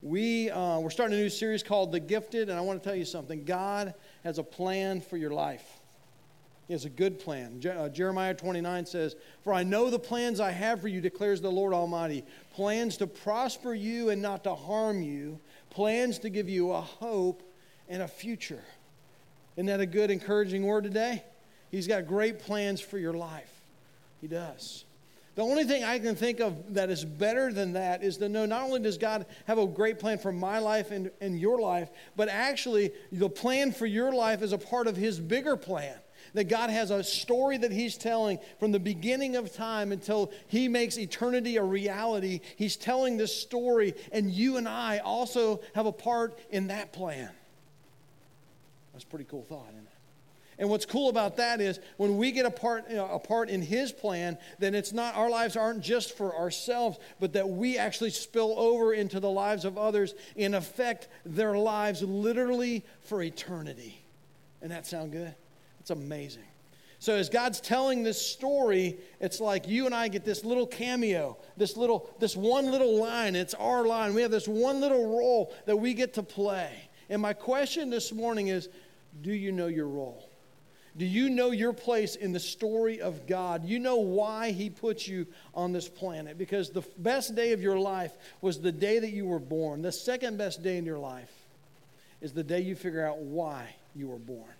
We, uh, we're starting a new series called The Gifted, and I want to tell you something. God has a plan for your life. He has a good plan. Je- uh, Jeremiah 29 says, For I know the plans I have for you, declares the Lord Almighty plans to prosper you and not to harm you, plans to give you a hope and a future. Isn't that a good, encouraging word today? He's got great plans for your life. He does. The only thing I can think of that is better than that is to know not only does God have a great plan for my life and, and your life, but actually the plan for your life is a part of His bigger plan. That God has a story that He's telling from the beginning of time until He makes eternity a reality. He's telling this story, and you and I also have a part in that plan. That's a pretty cool thought, isn't it? And what's cool about that is when we get a part, you know, a part in His plan, then it's not, our lives aren't just for ourselves, but that we actually spill over into the lives of others and affect their lives literally for eternity. And that sound good? It's amazing. So as God's telling this story, it's like you and I get this little cameo, this little, this one little line. It's our line. We have this one little role that we get to play. And my question this morning is, do you know your role? Do you know your place in the story of God? You know why He put you on this planet. Because the best day of your life was the day that you were born. The second best day in your life is the day you figure out why you were born.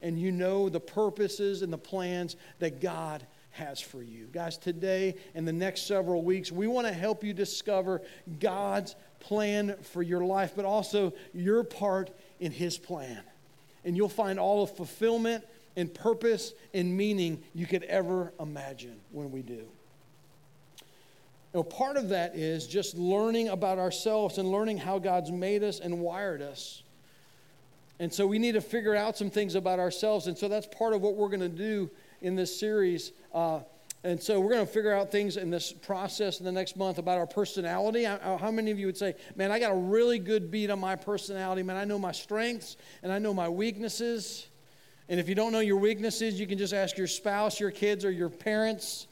And you know the purposes and the plans that God has for you. Guys, today and the next several weeks, we want to help you discover God's plan for your life, but also your part in His plan. And you'll find all the fulfillment and purpose and meaning you could ever imagine when we do. Know, part of that is just learning about ourselves and learning how God's made us and wired us. And so we need to figure out some things about ourselves. And so that's part of what we're going to do in this series. Uh, and so we're going to figure out things in this process in the next month about our personality. How many of you would say, man, I got a really good beat on my personality. Man, I know my strengths and I know my weaknesses. And if you don't know your weaknesses, you can just ask your spouse, your kids, or your parents.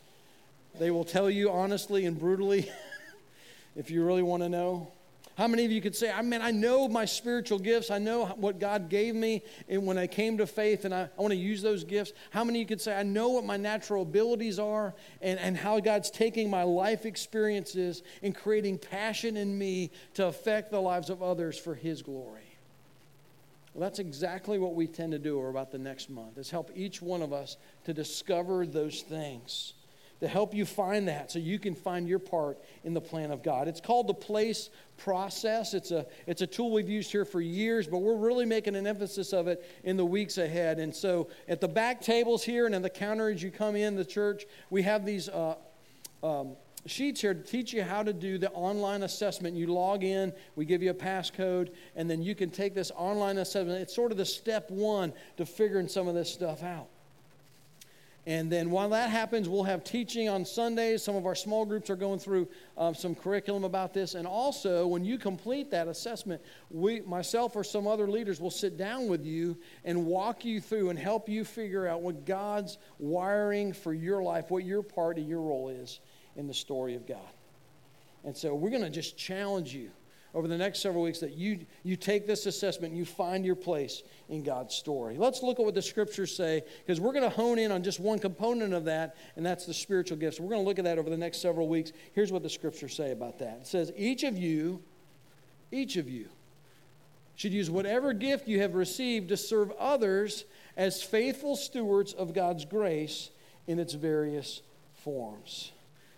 They will tell you honestly and brutally if you really want to know. How many of you could say, I mean, I know my spiritual gifts. I know what God gave me and when I came to faith and I, I want to use those gifts. How many of you could say, I know what my natural abilities are and, and how God's taking my life experiences and creating passion in me to affect the lives of others for His glory? Well, that's exactly what we tend to do over about the next month, is help each one of us to discover those things, to help you find that so you can find your part in the plan of God. It's called the place process. It's a, it's a tool we've used here for years, but we're really making an emphasis of it in the weeks ahead. And so at the back tables here and in the counter as you come in the church, we have these uh, um, sheets here to teach you how to do the online assessment. You log in, we give you a passcode, and then you can take this online assessment. It's sort of the step one to figuring some of this stuff out. And then while that happens, we'll have teaching on Sundays. Some of our small groups are going through um, some curriculum about this. And also, when you complete that assessment, we, myself or some other leaders will sit down with you and walk you through and help you figure out what God's wiring for your life, what your part of your role is in the story of God. And so we're going to just challenge you over the next several weeks that you, you take this assessment and you find your place in God's story. Let's look at what the scriptures say because we're going to hone in on just one component of that, and that's the spiritual gifts. We're going to look at that over the next several weeks. Here's what the scriptures say about that it says, Each of you, each of you, should use whatever gift you have received to serve others as faithful stewards of God's grace in its various forms.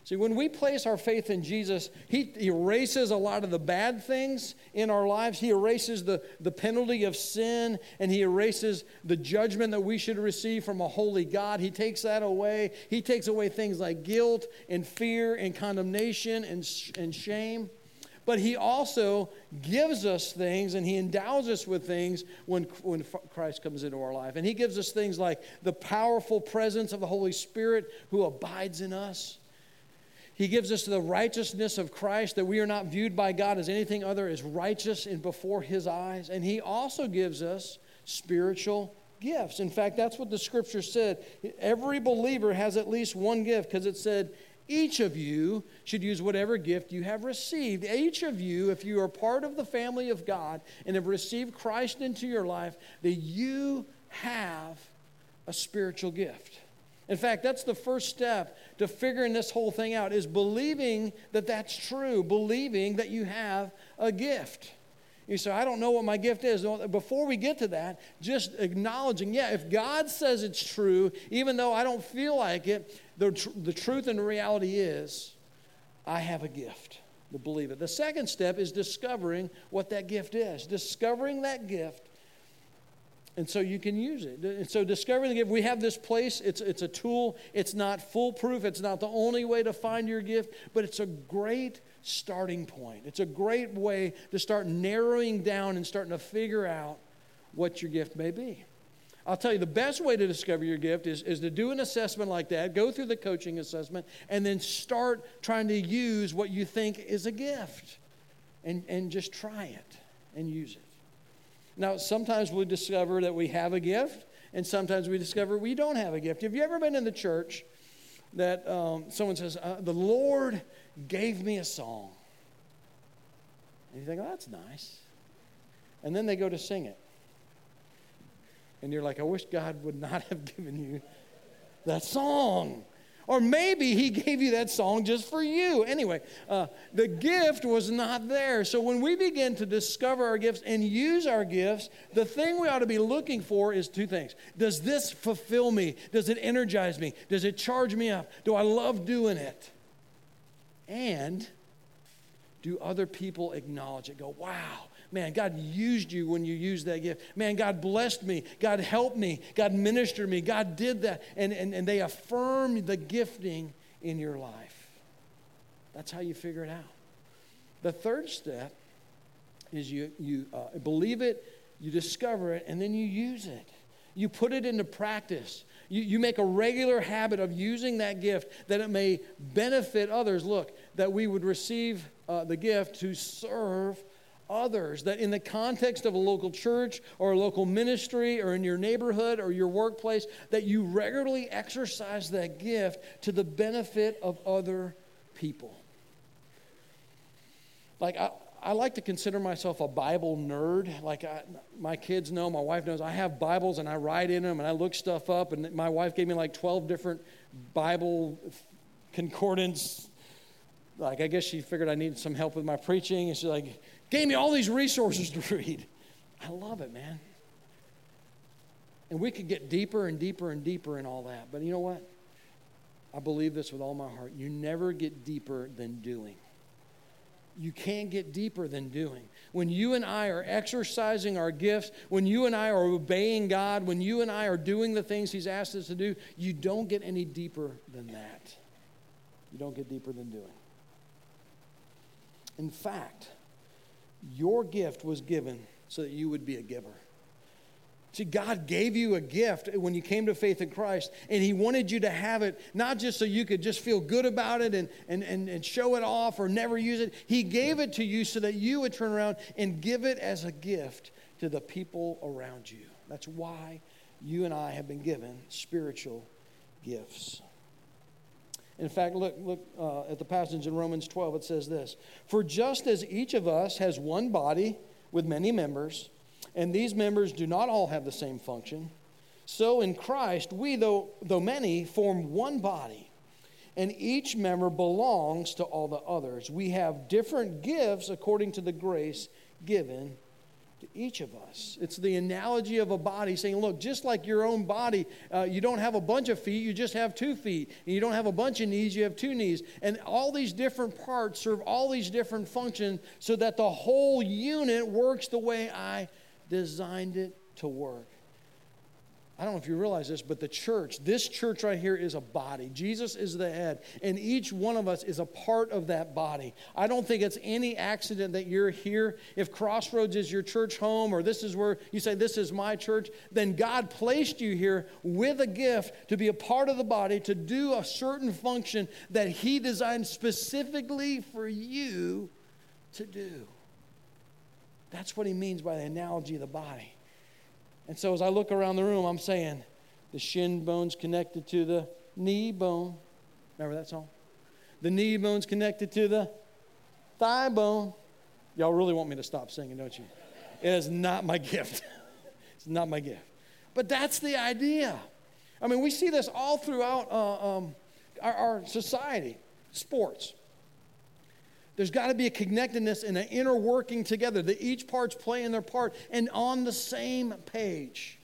See, when we place our faith in Jesus, He erases a lot of the bad things in our lives. He erases the, the penalty of sin, and He erases the judgment that we should receive from a holy God. He takes that away. He takes away things like guilt and fear and condemnation and, and shame. But He also gives us things and He endows us with things when, when Christ comes into our life. And He gives us things like the powerful presence of the Holy Spirit who abides in us. He gives us the righteousness of Christ that we are not viewed by God as anything other as righteous in before his eyes. And he also gives us spiritual gifts. In fact, that's what the scripture said. Every believer has at least one gift because it said, each of you should use whatever gift you have received. Each of you, if you are part of the family of God and have received Christ into your life, that you have a spiritual gift. In fact, that's the first step to figuring this whole thing out is believing that that's true, believing that you have a gift. You say, I don't know what my gift is. Before we get to that, just acknowledging, yeah, if God says it's true, even though I don't feel like it, the, tr- the truth and the reality is, I have a gift to believe it. The second step is discovering what that gift is, discovering that gift and so you can use it. And so discovering the gift, we have this place. It's, it's a tool. It's not foolproof. It's not the only way to find your gift, but it's a great starting point. It's a great way to start narrowing down and starting to figure out what your gift may be. I'll tell you, the best way to discover your gift is, is to do an assessment like that, go through the coaching assessment, and then start trying to use what you think is a gift and, and just try it and use it. Now, sometimes we discover that we have a gift, and sometimes we discover we don't have a gift. Have you ever been in the church that um, someone says, uh, The Lord gave me a song? And you think, oh, that's nice. And then they go to sing it. And you're like, I wish God would not have given you that song. Or maybe he gave you that song just for you. Anyway, uh, the gift was not there. So when we begin to discover our gifts and use our gifts, the thing we ought to be looking for is two things. Does this fulfill me? Does it energize me? Does it charge me up? Do I love doing it? And do other people acknowledge it? Go, wow, man, God used you when you used that gift. Man, God blessed me. God helped me. God ministered me. God did that. And, and, and they affirm the gifting in your life. That's how you figure it out. The third step is you, you uh, believe it, you discover it, and then you use it. You put it into practice. You, you make a regular habit of using that gift that it may benefit others. Look, that we would receive uh, the gift to serve others. That in the context of a local church or a local ministry or in your neighborhood or your workplace, that you regularly exercise that gift to the benefit of other people. Like, I, I like to consider myself a Bible nerd. Like I, my kids know, my wife knows, I have Bibles and I write in them and I look stuff up. And my wife gave me like 12 different Bible concordance. Like, I guess she figured I needed some help with my preaching. And she's like, gave me all these resources to read. I love it, man. And we could get deeper and deeper and deeper in all that. But you know what? I believe this with all my heart. You never get deeper than doing. You can't get deeper than doing. When you and I are exercising our gifts, when you and I are obeying God, when you and I are doing the things He's asked us to do, you don't get any deeper than that. You don't get deeper than doing. In fact, your gift was given so that you would be a giver. See, God gave you a gift when you came to faith in Christ, and He wanted you to have it not just so you could just feel good about it and, and, and, and show it off or never use it. He gave it to you so that you would turn around and give it as a gift to the people around you. That's why you and I have been given spiritual gifts. In fact, look, look uh, at the passage in Romans 12. It says this For just as each of us has one body with many members, and these members do not all have the same function, so in Christ, we, though, though many, form one body, and each member belongs to all the others. We have different gifts according to the grace given to each of us. It's the analogy of a body saying, look, just like your own body, uh, you don't have a bunch of feet, you just have two feet. And you don't have a bunch of knees, you have two knees. And all these different parts serve all these different functions so that the whole unit works the way I designed it to work. I don't know if you realize this, but the church, this church right here is a body. Jesus is the head, and each one of us is a part of that body. I don't think it's any accident that you're here. If Crossroads is your church home, or this is where you say, This is my church, then God placed you here with a gift to be a part of the body, to do a certain function that He designed specifically for you to do. That's what He means by the analogy of the body. And so as I look around the room, I'm saying the shin bone's connected to the knee bone. Remember that song? The knee bone's connected to the thigh bone. Y'all really want me to stop singing, don't you? It is not my gift. it's not my gift. But that's the idea. I mean, we see this all throughout uh, um, our, our society, sports. There's got to be a connectedness and an inner working together that each part's playing their part and on the same page.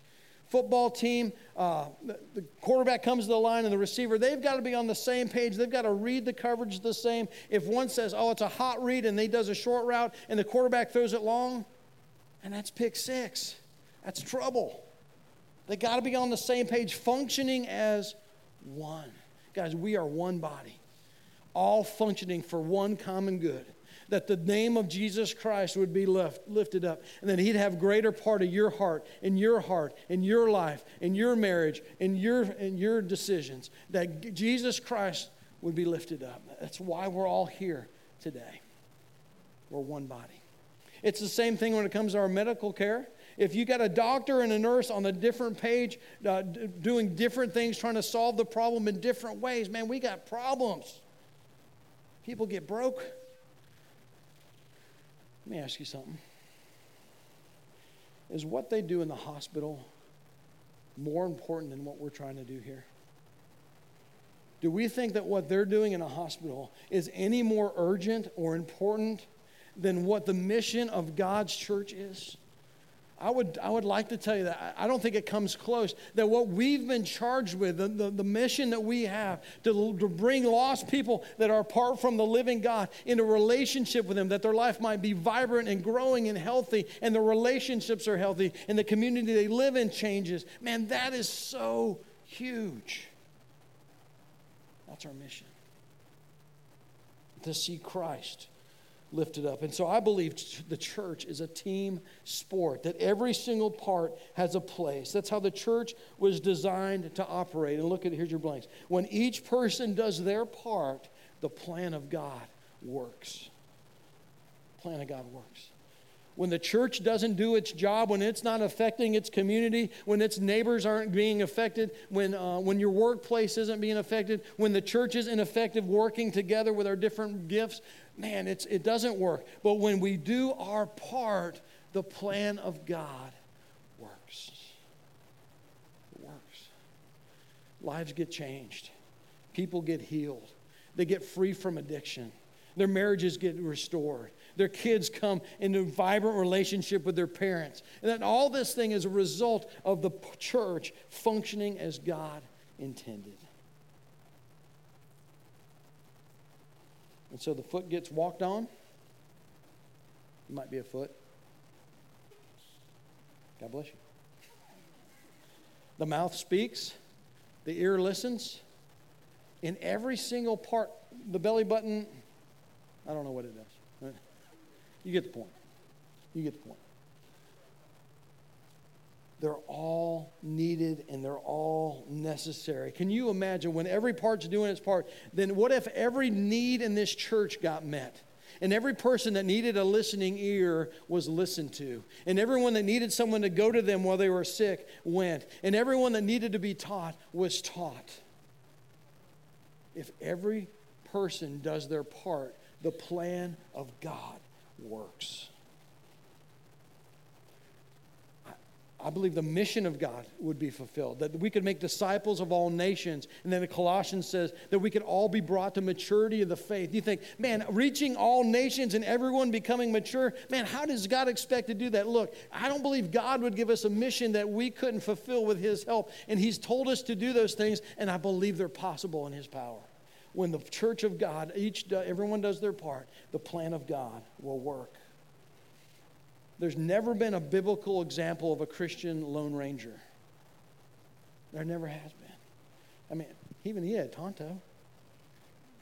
Football team, uh, the, quarterback comes to the line and the receiver, they've got to be on the same page. They've got to read the coverage the same. If one says, oh, it's a hot read, and they does a short route, and the quarterback throws it long, and that's pick six. That's trouble. They got to be on the same page, functioning as one. Guys, we are one body, all functioning for one common good. That the name of Jesus Christ would be left, lifted up, and that He'd have greater part of your heart, in your heart, in your life, in your marriage, in your, in your decisions. That Jesus Christ would be lifted up. That's why we're all here today. We're one body. It's the same thing when it comes to our medical care. If you got a doctor and a nurse on a different page uh, doing different things, trying to solve the problem in different ways, man, we got problems. People get broke. Let me ask you something. Is what they do in the hospital more important than what we're trying to do here? Do we think that what they're doing in a hospital is any more urgent or important than what the mission of God's church is? I would, I would like to tell you that. I don't think it comes close. That what we've been charged with, the, the, the, mission that we have to, to bring lost people that are apart from the living God into relationship with Him, that their life might be vibrant and growing and healthy, and the relationships are healthy, and the community they live in changes. Man, that is so huge. That's our mission to see Christ lifted up. And so I believe the church is a team sport, that every single part has a place. That's how the church was designed to operate. And look at here's your blanks. When each person does their part, the plan of God works. Plan of God works when the church doesn't do its job, when it's not affecting its community, when its neighbors aren't being affected, when, uh, when your workplace isn't being affected, when the church is ineffective working together with our different gifts, man, it's, it doesn't work. But when we do our part, the plan of God works. It works. Lives get changed, people get healed, they get free from addiction, their marriages get restored their kids come into a vibrant relationship with their parents. And that all this thing is a result of the church functioning as God intended. And so the foot gets walked on. It might be a foot. God bless you. The mouth speaks, the ear listens. In every single part, the belly button, I don't know what it does. You get the point. You get the point. They're all needed and they're all necessary. Can you imagine when every part's doing its part? Then what if every need in this church got met? And every person that needed a listening ear was listened to. And everyone that needed someone to go to them while they were sick went. And everyone that needed to be taught was taught. If every person does their part, the plan of God works. I believe the mission of God would be fulfilled, that we could make disciples of all nations. And then the Colossians says that we could all be brought to maturity of the faith. You think, man, reaching all nations and everyone becoming mature, man, how does God expect to do that? Look, I don't believe God would give us a mission that we couldn't fulfill with His help. And He's told us to do those things, and I believe they're possible in His power when the church of God, each everyone does their part, the plan of God will work. There's never been a biblical example of a Christian lone ranger. There never has been. I mean, even he had Tonto.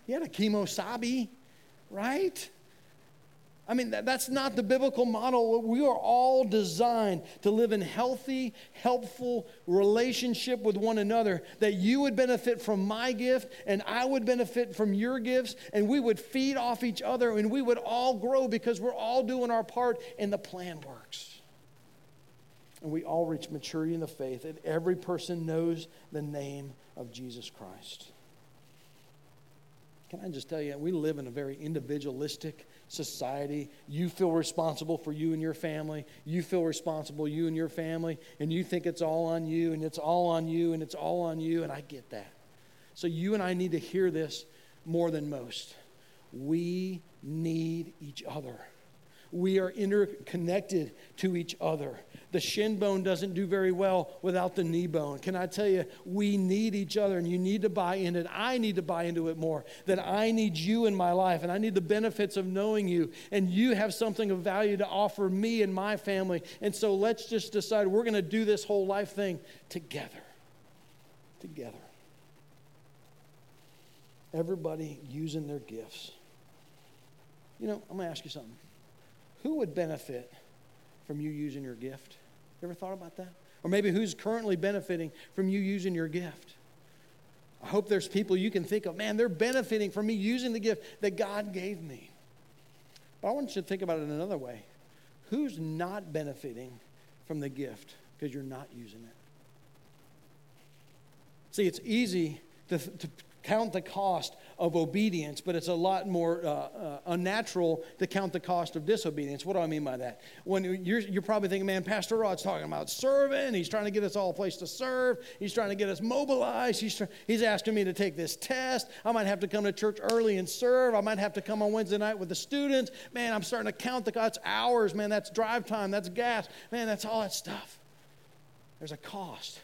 He had a Kemo right? I mean, that, that's not the biblical model. We are all designed to live in healthy, helpful relationship with one another, that you would benefit from my gift and I would benefit from your gifts, and we would feed off each other and we would all grow because we're all doing our part and the plan works. And we all reach maturity in the faith, and every person knows the name of Jesus Christ. Can I just tell you, we live in a very individualistic society. You feel responsible for you and your family. You feel responsible, you and your family, and you think it's all on you, and it's all on you, and it's all on you, and I get that. So you and I need to hear this more than most. We need each other. We are interconnected to each other. The shin bone doesn't do very well without the knee bone. Can I tell you, we need each other and you need to buy into it. I need to buy into it more. That I need you in my life and I need the benefits of knowing you. And you have something of value to offer me and my family. And so let's just decide we're going to do this whole life thing together. Together. Everybody using their gifts. You know, I'm going to ask you something. Who would benefit from you using your gift? You ever thought about that? Or maybe who's currently benefiting from you using your gift? I hope there's people you can think of, man, they're benefiting from me using the gift that God gave me. But I want you to think about it another way. Who's not benefiting from the gift because you're not using it? See, it's easy to, to count the cost of obedience, but it's a lot more uh, uh, unnatural to count the cost of disobedience. What do I mean by that? When you're, you're probably thinking, man, Pastor Rod's talking about serving. He's trying to get us all a place to serve. He's trying to get us mobilized. He's, he's asking me to take this test. I might have to come to church early and serve. I might have to come on Wednesday night with the students. Man, I'm starting to count the God's hours. Man, that's drive time. That's gas. Man, that's all that stuff. There's a cost.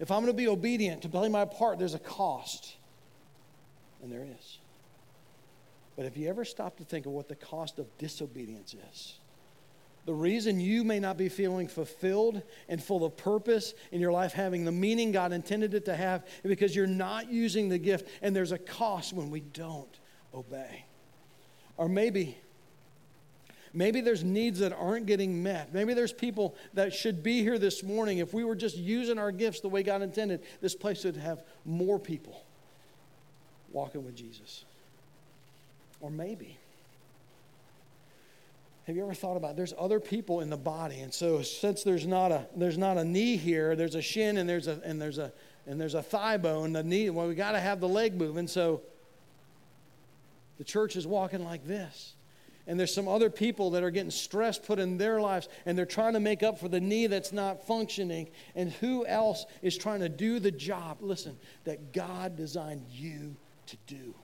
If I'm going to be obedient to play my part, there's a cost. And there is. But if you ever stop to think of what the cost of disobedience is, the reason you may not be feeling fulfilled and full of purpose in your life, having the meaning God intended it to have, is because you're not using the gift, and there's a cost when we don't obey. Or maybe Maybe there's needs that aren't getting met. Maybe there's people that should be here this morning. If we were just using our gifts the way God intended, this place would have more people walking with Jesus. Or maybe. Have you ever thought about it? there's other people in the body, and so since there's not a there's not a knee here, there's a shin and there's a and there's a and there's a thigh bone, the knee. Well, we got to have the leg moving. So the church is walking like this. And there's some other people that are getting stress put in their lives, and they're trying to make up for the knee that's not functioning. And who else is trying to do the job, listen, that God designed you to do.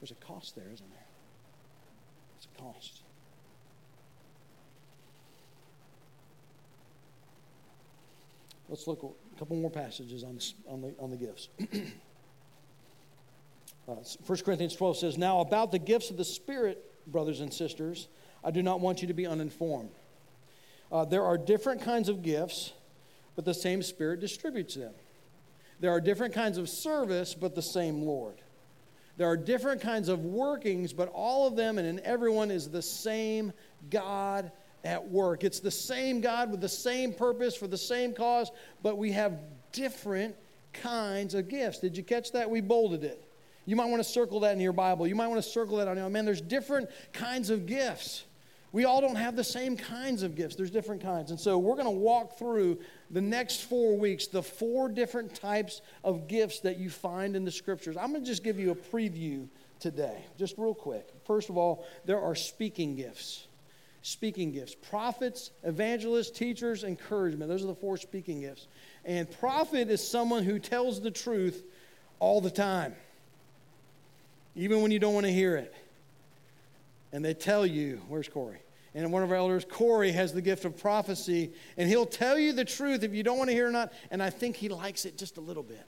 There's a cost there, isn't there? It's a cost. Let's look a couple more passages on, on, the, on the gifts. uh, 1 Corinthians 12 says, Now about the gifts of the Spirit, brothers and sisters, I do not want you to be uninformed. Uh, there are different kinds of gifts, but the same Spirit distributes them. There are different kinds of service, but the same Lord. There are different kinds of workings, but all of them and in everyone is the same God at work. It's the same God with the same purpose for the same cause, but we have different kinds of gifts. Did you catch that? We bolded it. You might want to circle that in your Bible. You might want to circle that on your man. There's different kinds of gifts. We all don't have the same kinds of gifts. There's different kinds. And so we're going to walk through the next four weeks the four different types of gifts that you find in the scriptures. I'm going to just give you a preview today, just real quick. First of all, there are speaking gifts. Speaking gifts. Prophets, evangelists, teachers, encouragement. Those are the four speaking gifts. And prophet is someone who tells the truth all the time, even when you don't want to hear it and they tell you, where's Corey? And one of our elders, Corey, has the gift of prophecy, and he'll tell you the truth if you don't want to hear or not. And I think he likes it just a little bit.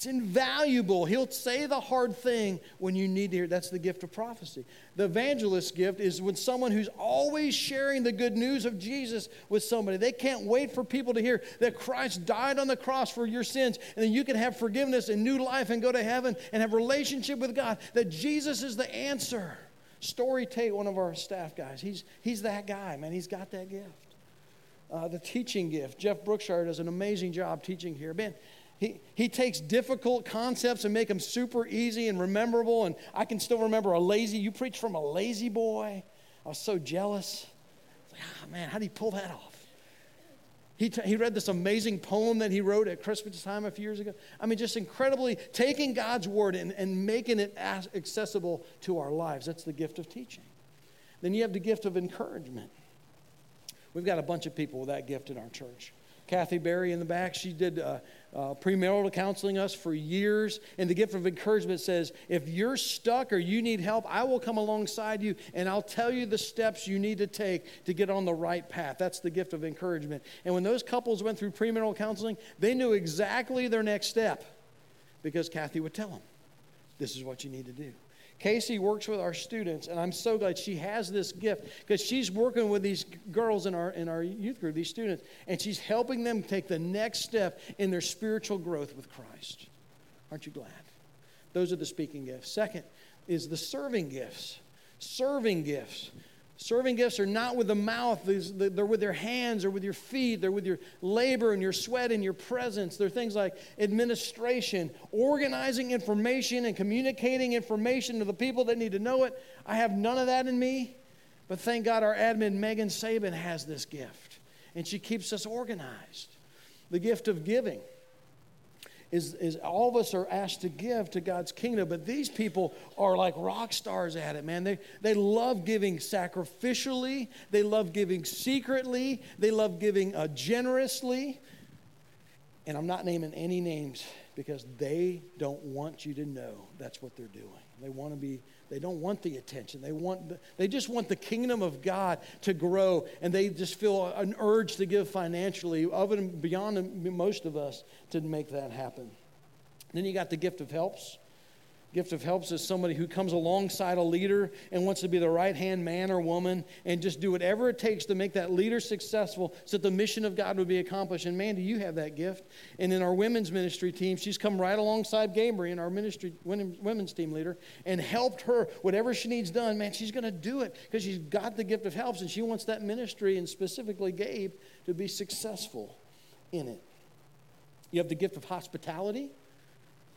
It's invaluable. He'll say the hard thing when you need to hear. That's the gift of prophecy. The evangelist gift is when someone who's always sharing the good news of Jesus with somebody. They can't wait for people to hear that Christ died on the cross for your sins and then you can have forgiveness and new life and go to heaven and have relationship with God. That Jesus is the answer. Story Tate, one of our staff guys, he's, he's that guy, man. He's got that gift. Uh, the teaching gift. Jeff Brookshire does an amazing job teaching here. Man, he, he takes difficult concepts and make them super easy and rememberable. And I can still remember a lazy, you preach from a La-Z-Boy. I was so jealous. Like, oh, man, how do you pull that off? He, t- he read this amazing poem that he wrote at Christmas time a few years ago. I mean, just incredibly taking God's word and, and making it accessible to our lives. That's the gift of teaching. Then you have the gift of encouragement. We've got a bunch of people with that gift in our church. Kathy Berry in the back. She did uh, uh, premarital counseling us for years. And the gift of encouragement says, if you're stuck or you need help, I will come alongside you and I'll tell you the steps you need to take to get on the right path. That's the gift of encouragement. And when those couples went through premarital counseling, they knew exactly their next step because Kathy would tell them, this is what you need to do. Casey works with our students, and I'm so glad she has this gift because she's working with these girls in our, in our youth group, these students, and she's helping them take the next step in their spiritual growth with Christ. Aren't you glad? Those are the speaking gifts. Second is the serving gifts. Serving gifts. Serving gifts are not with the mouth, they're with their hands or with your feet. They're with your labor and your sweat and your presence. They're things like administration, organizing information and communicating information to the people that need to know it. I have none of that in me, but thank God our admin, Megan Sabin, has this gift, and she keeps us organized. The gift of giving is, is all of us are asked to give to God's kingdom, but these people are like rock stars at it, man. They, they love giving sacrificially, they love giving secretly, they love giving uh, generously. And I'm not naming any names because they don't want you to know that's what they're doing. They want to be they don't want the attention. They want the, they just want the kingdom of God to grow and they just feel an urge to give financially of and beyond most of us to make that happen. Then you got the gift of helps. Gift of helps is somebody who comes alongside a leader and wants to be the right hand man or woman and just do whatever it takes to make that leader successful so that the mission of God would be accomplished. And man, do you have that gift. And in our women's ministry team, she's come right alongside Gabriel, our ministry women's team leader, and helped her whatever she needs done. Man, she's going to do it because she's got the gift of helps and she wants that ministry and specifically Gabe to be successful in it. You have the gift of hospitality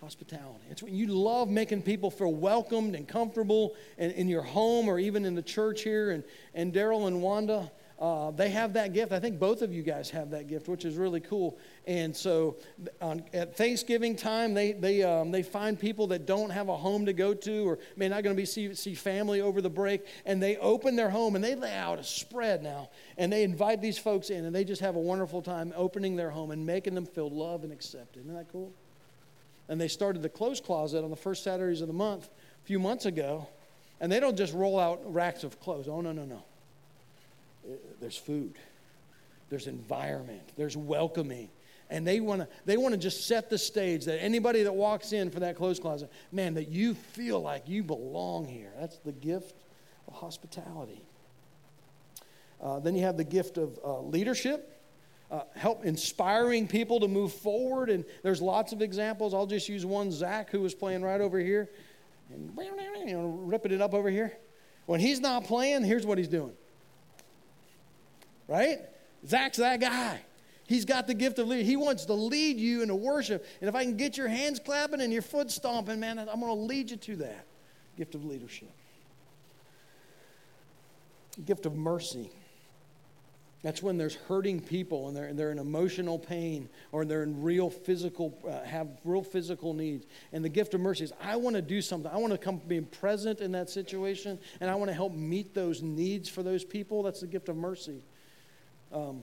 hospitality. It's when you love making people feel welcomed and comfortable in, in your home or even in the church here. And, and Daryl and Wanda, uh, they have that gift. I think both of you guys have that gift, which is really cool. And so on, at Thanksgiving time, they, they, um, they find people that don't have a home to go to or may not going to be see, see family over the break. And they open their home and they lay out a spread now. And they invite these folks in and they just have a wonderful time opening their home and making them feel loved and accepted. Isn't that cool? And they started the clothes closet on the first Saturdays of the month a few months ago. And they don't just roll out racks of clothes. Oh, no, no, no. There's food, there's environment, there's welcoming. And they want to they want to just set the stage that anybody that walks in for that clothes closet, man, that you feel like you belong here. That's the gift of hospitality. Uh, then you have the gift of uh, leadership uh, help inspiring people to move forward. And there's lots of examples. I'll just use one Zach, who was playing right over here, and you know, ripping it up over here. When he's not playing, here's what he's doing. Right? Zach's that guy. He's got the gift of leadership. He wants to lead you into worship. And if I can get your hands clapping and your foot stomping, man, I'm going to lead you to that gift of leadership. Gift of mercy. That's when there's hurting people and they're, they're in emotional pain or they're in real physical, uh, have real physical needs. And the gift of mercy is I want to do something. I want to come be present in that situation and I want to help meet those needs for those people. That's the gift of mercy. Um,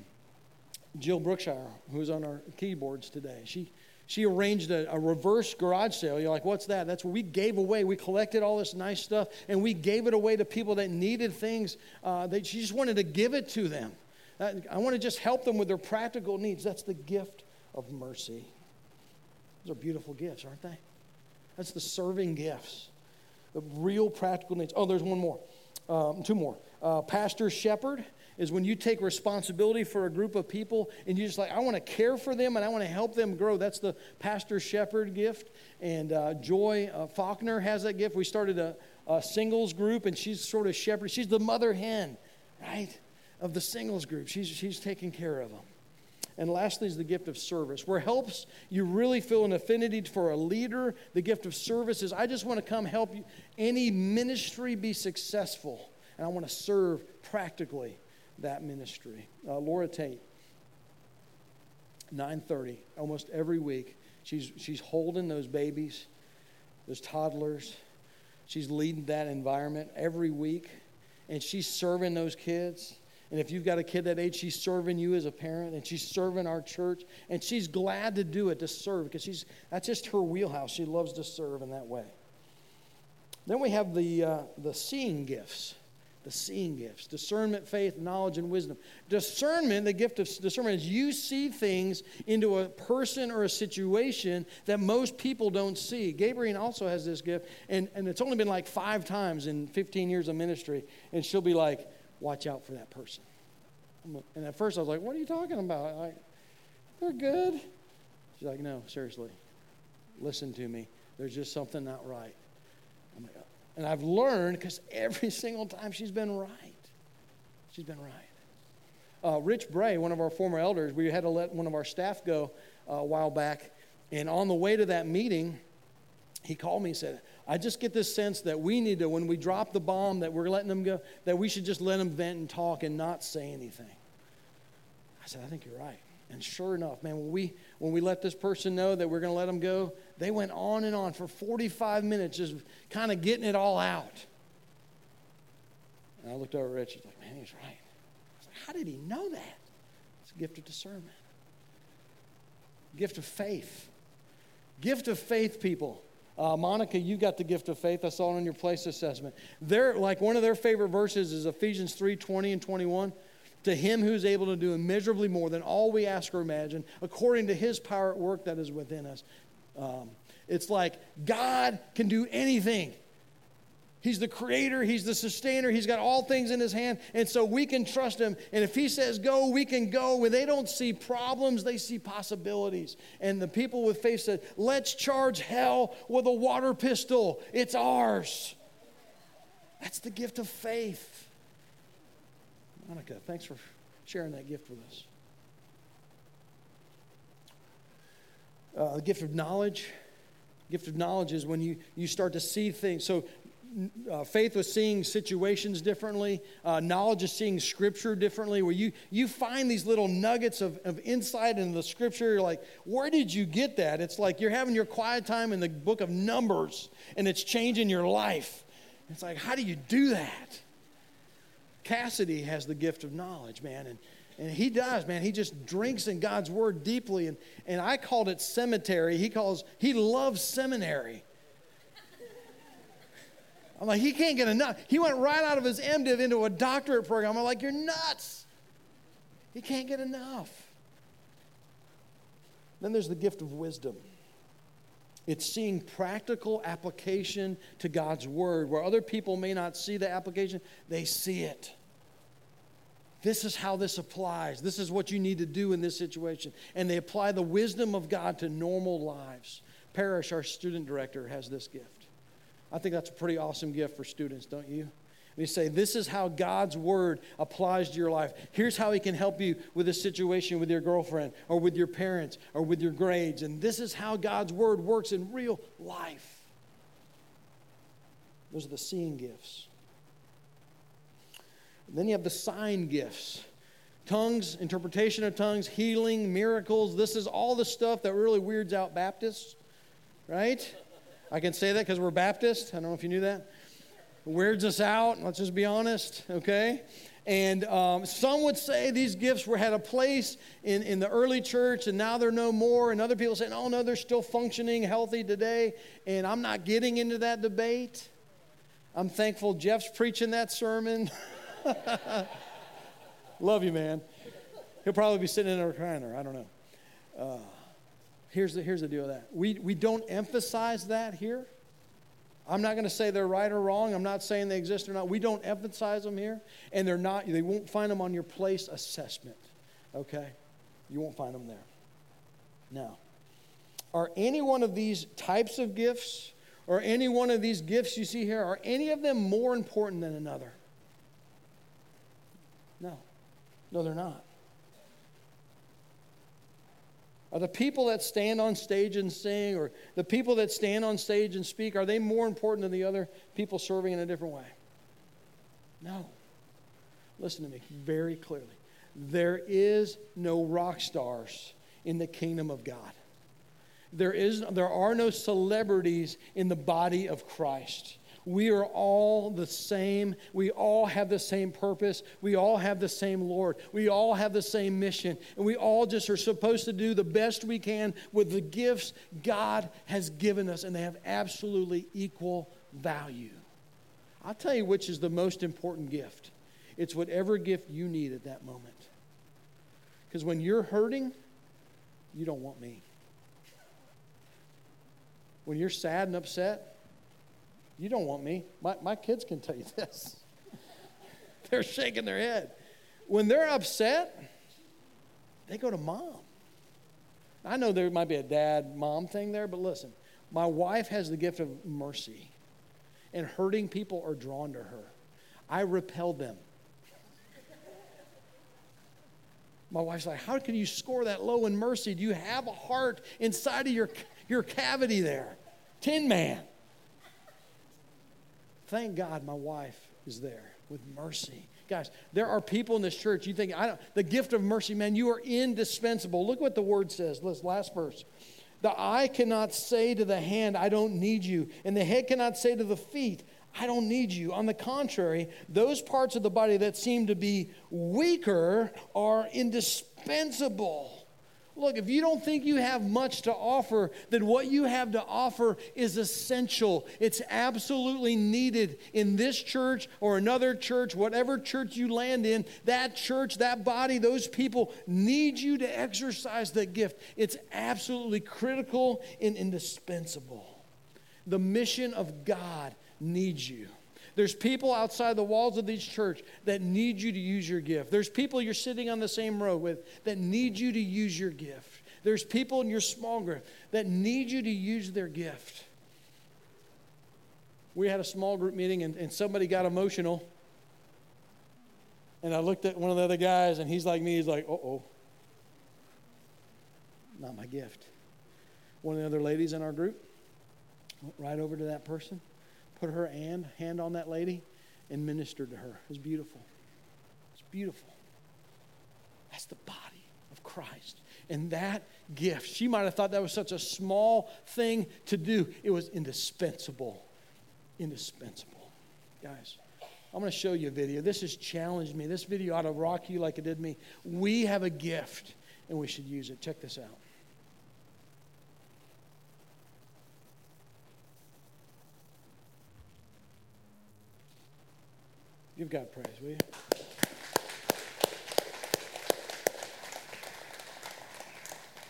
Jill Brookshire, who's on our keyboards today, she, she arranged a, a, reverse garage sale. You're like, what's that? That's where we gave away. We collected all this nice stuff and we gave it away to people that needed things. Uh, that she just wanted to give it to them. I want to just help them with their practical needs. That's the gift of mercy. Those are beautiful gifts, aren't they? That's the serving gifts, the real practical needs. Oh, there's one more, um, two more. Uh, pastor shepherd is when you take responsibility for a group of people and you just like, I want to care for them and I want to help them grow. That's the pastor shepherd gift. And uh, Joy uh, Faulkner has that gift. We started a, a singles group and she's sort of shepherd. She's the mother hen, right? Of the singles group. She's, she's taking care of them. And lastly is the gift of service, where helps you really feel an affinity for a leader. The gift of service is I just want to come help you, any ministry be successful, and I want to serve practically that ministry. Uh, Laura Tate. 9:30 almost every week. She's she's holding those babies, those toddlers. She's leading that environment every week and she's serving those kids. And if you've got a kid that age, she's serving you as a parent, and she's serving our church, and she's glad to do it to serve because she's that's just her wheelhouse. She loves to serve in that way. Then we have the uh, the seeing gifts, the seeing gifts: discernment, faith, knowledge, and wisdom. Discernment, the gift of discernment, is you see things into a person or a situation that most people don't see. Gabriel also has this gift, and, and it's only been like five times in 15 years of ministry, and she'll be like watch out for that person. And at first I was like, what are you talking about? Like, they're good. She's like, no, seriously. Listen to me. There's just something not right. Like, and I've learned because every single time she's been right. She's been right. Uh, Rich Bray, one of our former elders, we had to let one of our staff go uh, a while back. And on the way to that meeting, he called me and said, I just get this sense that we need to, when we drop the bomb, that we're letting them go, that we should just let them vent and talk and not say anything. I said, I think you're right. And sure enough, man, when we when we let this person know that we're going to let them go, they went on and on for 45 minutes, just kind of getting it all out. And I looked over at Rich. He's like, man, he's right. I like, how did he know that? It's a gift of discernment, gift of faith, gift of faith, people. Uh, Monica, you got the gift of faith. I saw it on your place assessment. They're like one of their favorite verses is Ephesians 3 20 and 21. To him who is able to do immeasurably more than all we ask or imagine, according to his power at work that is within us. Um, it's like God can do anything. He's the creator, He's the sustainer, He's got all things in His hand, and so we can trust Him. And if He says go, we can go. When they don't see problems, they see possibilities. And the people with faith said, Let's charge hell with a water pistol. It's ours. That's the gift of faith. Monica, thanks for sharing that gift with us. Uh, the gift of knowledge. Gift of knowledge is when you, you start to see things. So uh, faith was seeing situations differently. Uh, knowledge is seeing scripture differently. Where you you find these little nuggets of, of insight in the scripture. You're like, where did you get that? It's like you're having your quiet time in the book of Numbers, and it's changing your life. It's like, how do you do that? Cassidy has the gift of knowledge, man, and and he does, man. He just drinks in God's word deeply, and and I called it cemetery. He calls he loves seminary. I'm like, he can't get enough. He went right out of his MDiv into a doctorate program. I'm like, you're nuts. He can't get enough. Then there's the gift of wisdom. It's seeing practical application to God's word. Where other people may not see the application, they see it. This is how this applies. This is what you need to do in this situation. And they apply the wisdom of God to normal lives. Parrish, our student director, has this gift. I think that's a pretty awesome gift for students, don't you? We say, This is how God's word applies to your life. Here's how He can help you with a situation with your girlfriend or with your parents or with your grades. And this is how God's word works in real life. Those are the seeing gifts. And then you have the sign gifts tongues, interpretation of tongues, healing, miracles. This is all the stuff that really weirds out Baptists, right? I can say that because we're Baptist. I don't know if you knew that. Weirds us out, let's just be honest, okay? And um, some would say these gifts were had a place in, in the early church and now they're no more. And other people say, oh, no, they're still functioning, healthy today. And I'm not getting into that debate. I'm thankful Jeff's preaching that sermon. Love you, man. He'll probably be sitting in a recliner. I don't know. Uh, here's the, here's the deal with that. We, we don't emphasize that here. I'm not going to say they're right or wrong. I'm not saying they exist or not. We don't emphasize them here, and they're not. They won't find them on your place assessment. Okay, you won't find them there. Now, are any one of these types of gifts, or any one of these gifts you see here, are any of them more important than another? No, no, they're not. Are the people that stand on stage and sing, or the people that stand on stage and speak, are they more important than the other people serving in a different way? No. Listen to me very clearly. There is no rock stars in the kingdom of God. There, is, there are no celebrities in the body of Christ. We are all the same. We all have the same purpose. We all have the same Lord. We all have the same mission. And we all just are supposed to do the best we can with the gifts God has given us, and they have absolutely equal value. I'll tell you which is the most important gift it's whatever gift you need at that moment. Because when you're hurting, you don't want me. When you're sad and upset, you don't want me. My, my kids can tell you this. they're shaking their head. When they're upset, they go to mom. I know there might be a dad mom thing there, but listen, my wife has the gift of mercy, and hurting people are drawn to her. I repel them. My wife's like, How can you score that low in mercy? Do you have a heart inside of your, your cavity there? Tin man. Thank God my wife is there with mercy. Guys, there are people in this church, you think, I don't, the gift of mercy, man, you are indispensable. Look what the word says. Let's, last verse. The eye cannot say to the hand, I don't need you. And the head cannot say to the feet, I don't need you. On the contrary, those parts of the body that seem to be weaker are indispensable. Look, if you don't think you have much to offer, then what you have to offer is essential. It's absolutely needed in this church or another church, whatever church you land in. That church, that body, those people need you to exercise that gift. It's absolutely critical and indispensable. The mission of God needs you. There's people outside the walls of this church that need you to use your gift. There's people you're sitting on the same row with that need you to use your gift. There's people in your small group that need you to use their gift. We had a small group meeting and, and somebody got emotional. And I looked at one of the other guys and he's like me, he's like, uh oh. Not my gift. One of the other ladies in our group went right over to that person put her hand, hand on that lady and ministered to her. It was beautiful. It's beautiful. That's the body of Christ. And that gift, she might have thought that was such a small thing to do. It was indispensable. Indispensable. Guys, I'm going to show you a video. This has challenged me. This video ought to rock you like it did me. We have a gift, and we should use it. Check this out. Give God praise, will you?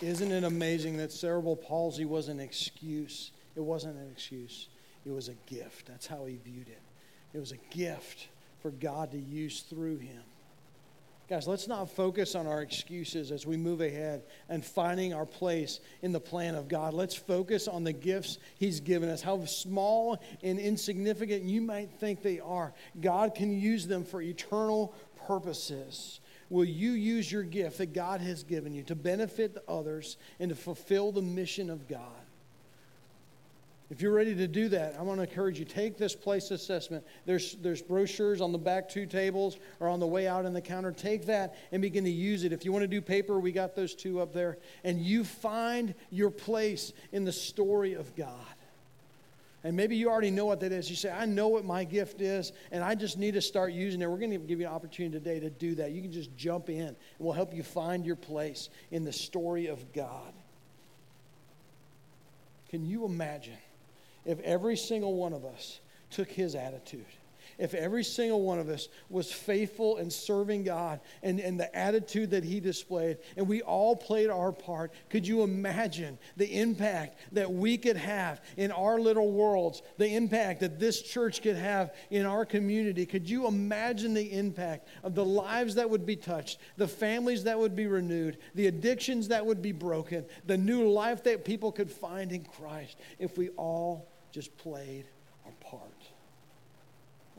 Isn't it amazing that cerebral palsy was an excuse? It wasn't an excuse, it was a gift. That's how he viewed it. It was a gift for God to use through him. Guys, let's not focus on our excuses as we move ahead and finding our place in the plan of God. Let's focus on the gifts He's given us, how small and insignificant you might think they are. God can use them for eternal purposes. Will you use your gift that God has given you to benefit others and to fulfill the mission of God? If you're ready to do that, I want to encourage you take this place assessment. There's, there's brochures on the back two tables or on the way out in the counter. Take that and begin to use it. If you want to do paper, we got those two up there. And you find your place in the story of God. And maybe you already know what that is. You say, I know what my gift is, and I just need to start using it. We're going to give you an opportunity today to do that. You can just jump in, and we'll help you find your place in the story of God. Can you imagine? If every single one of us took his attitude if every single one of us was faithful in serving God and, and the attitude that He displayed, and we all played our part, could you imagine the impact that we could have in our little worlds, the impact that this church could have in our community? Could you imagine the impact of the lives that would be touched, the families that would be renewed, the addictions that would be broken, the new life that people could find in Christ if we all just played?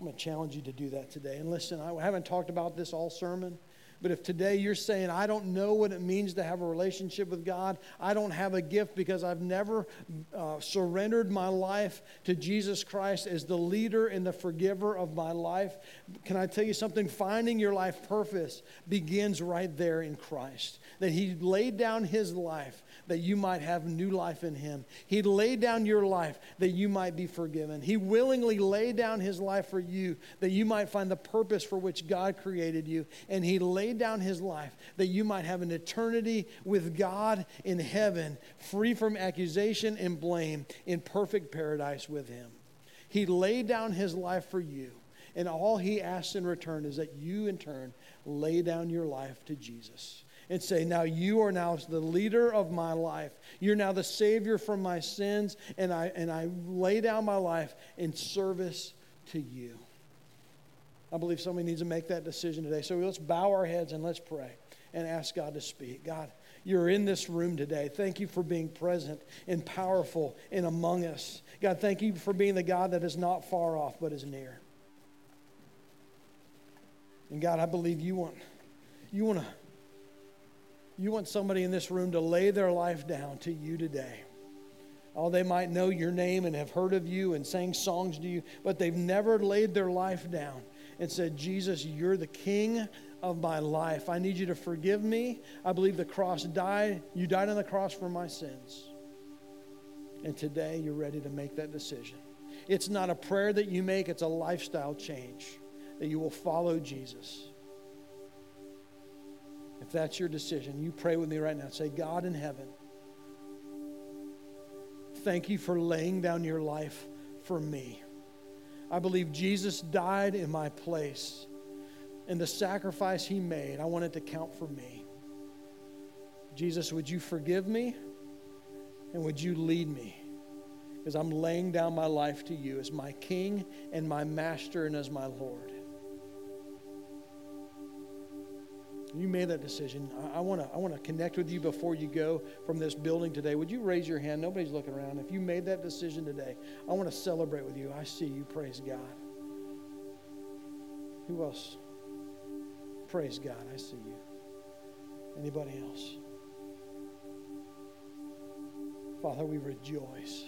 I'm going to challenge you to do that today. And listen, I haven't talked about this all sermon, But if today you're saying, I don't know what it means to have a relationship with God, I don't have a gift because I've never uh, surrendered my life to Jesus Christ as the leader and the forgiver of my life, can I tell you something? Finding your life purpose begins right there in Christ. That He laid down His life that you might have new life in Him. He laid down your life that you might be forgiven. He willingly laid down His life for you that you might find the purpose for which God created you. And He laid down His life that you might have an eternity with God in heaven, free from accusation and blame, in perfect paradise with Him. He laid down His life for you. And all He asks in return is that you, in turn, lay down your life to Jesus and say, Now you are now the leader of my life. You're now the Savior from my sins, and I, and I lay down my life in service to you. I believe somebody needs to make that decision today. So let's bow our heads and let's pray and ask God to speak. God, you're in this room today. Thank you for being present and powerful and among us. God, thank you for being the God that is not far off but is near. And God, I believe you want you want to you want somebody in this room to lay their life down to you today. Oh, they might know your name and have heard of you and sang songs to you, but they've never laid their life down and said, Jesus, you're the king of my life. I need you to forgive me. I believe the cross died. You died on the cross for my sins. And today you're ready to make that decision. It's not a prayer that you make, it's a lifestyle change that you will follow Jesus. If that's your decision, you pray with me right now. Say, God in heaven, thank you for laying down your life for me. I believe Jesus died in my place, and the sacrifice he made, I want it to count for me. Jesus, would you forgive me and would you lead me? Because I'm laying down my life to you as my King and my Master and as my Lord. You made that decision, I, want to I wanna connect with you before you go from this building today. Would you raise your hand? Nobody's looking around. If you made that decision today, I want to celebrate with you. I see you. Praise God. Who else? Praise God. I see you. Anybody else? Father, we rejoice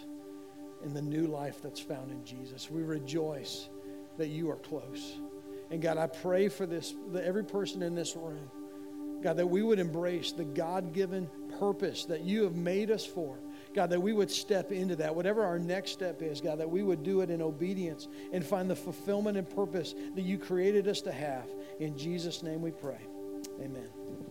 in the new life that's found in Jesus. We rejoice that you are close. And God, I pray for this, every person in this room, God, that we would embrace the God given purpose that you have made us for. God, that we would step into that. Whatever our next step is, God, that we would do it in obedience and find the fulfillment and purpose that you created us to have. In Jesus' name we pray. Amen.